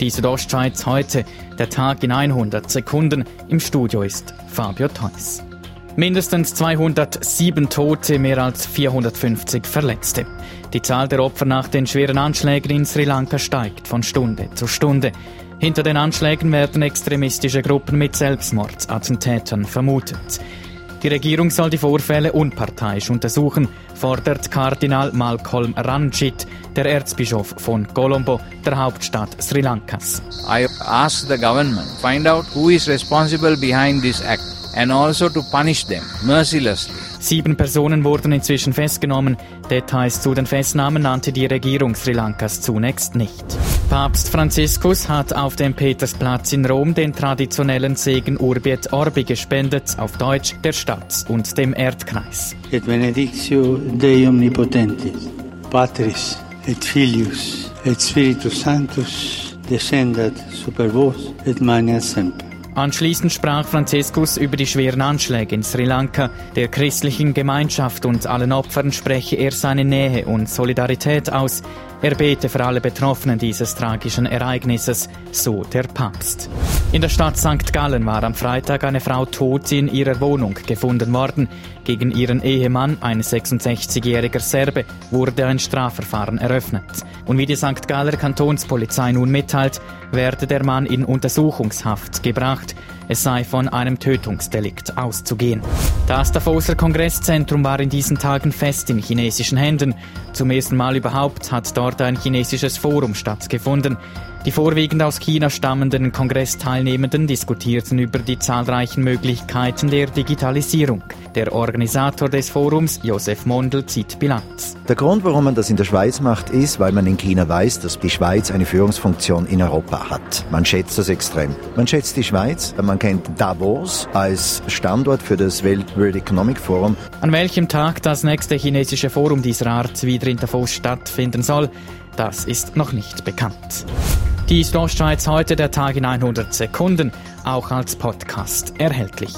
Die Südostschweiz heute, der Tag in 100 Sekunden. Im Studio ist Fabio Theus. Mindestens 207 Tote, mehr als 450 Verletzte. Die Zahl der Opfer nach den schweren Anschlägen in Sri Lanka steigt von Stunde zu Stunde. Hinter den Anschlägen werden extremistische Gruppen mit Selbstmordattentätern vermutet. Die Regierung soll die Vorfälle unparteiisch untersuchen, fordert Kardinal Malcolm Ranjit, der Erzbischof von Colombo, der Hauptstadt Sri Lankas. I ask the government find out who is responsible behind this act and also to punish them mercilessly. Sieben Personen wurden inzwischen festgenommen. Details zu den Festnahmen nannte die Regierung Sri Lankas zunächst nicht. Papst Franziskus hat auf dem Petersplatz in Rom den traditionellen Segen Urbi et Orbi gespendet, auf Deutsch der Stadt und dem Erdkreis. Et benedictio Dei omnipotentis, Patris et Filius et Spiritus Sanctus descendat super vos et mania semper. Anschließend sprach Franziskus über die schweren Anschläge in Sri Lanka. Der christlichen Gemeinschaft und allen Opfern spreche er seine Nähe und Solidarität aus. Er bete für alle Betroffenen dieses tragischen Ereignisses, so der Papst. In der Stadt St. Gallen war am Freitag eine Frau tot in ihrer Wohnung gefunden worden. Gegen ihren Ehemann, ein 66-jähriger Serbe, wurde ein Strafverfahren eröffnet. Und wie die St. Galler Kantonspolizei nun mitteilt, werde der Mann in Untersuchungshaft gebracht. Es sei von einem Tötungsdelikt auszugehen. Das Davoser Kongresszentrum war in diesen Tagen fest in chinesischen Händen. Zum ersten Mal überhaupt hat dort ein chinesisches Forum stattgefunden. Die vorwiegend aus China stammenden Kongressteilnehmenden diskutierten über die zahlreichen Möglichkeiten der Digitalisierung. Der Organisator des Forums, Josef Mondl, zieht Bilanz. Der Grund, warum man das in der Schweiz macht, ist, weil man in China weiß, dass die Schweiz eine Führungsfunktion in Europa hat. Man schätzt das extrem. Man schätzt die Schweiz, man kennt Davos als Standort für das World Economic Forum. An welchem Tag das nächste chinesische Forum dieser Art wieder in Davos stattfinden soll, das ist noch nicht bekannt. Die Ostschweiz heute der Tag in 100 Sekunden, auch als Podcast erhältlich.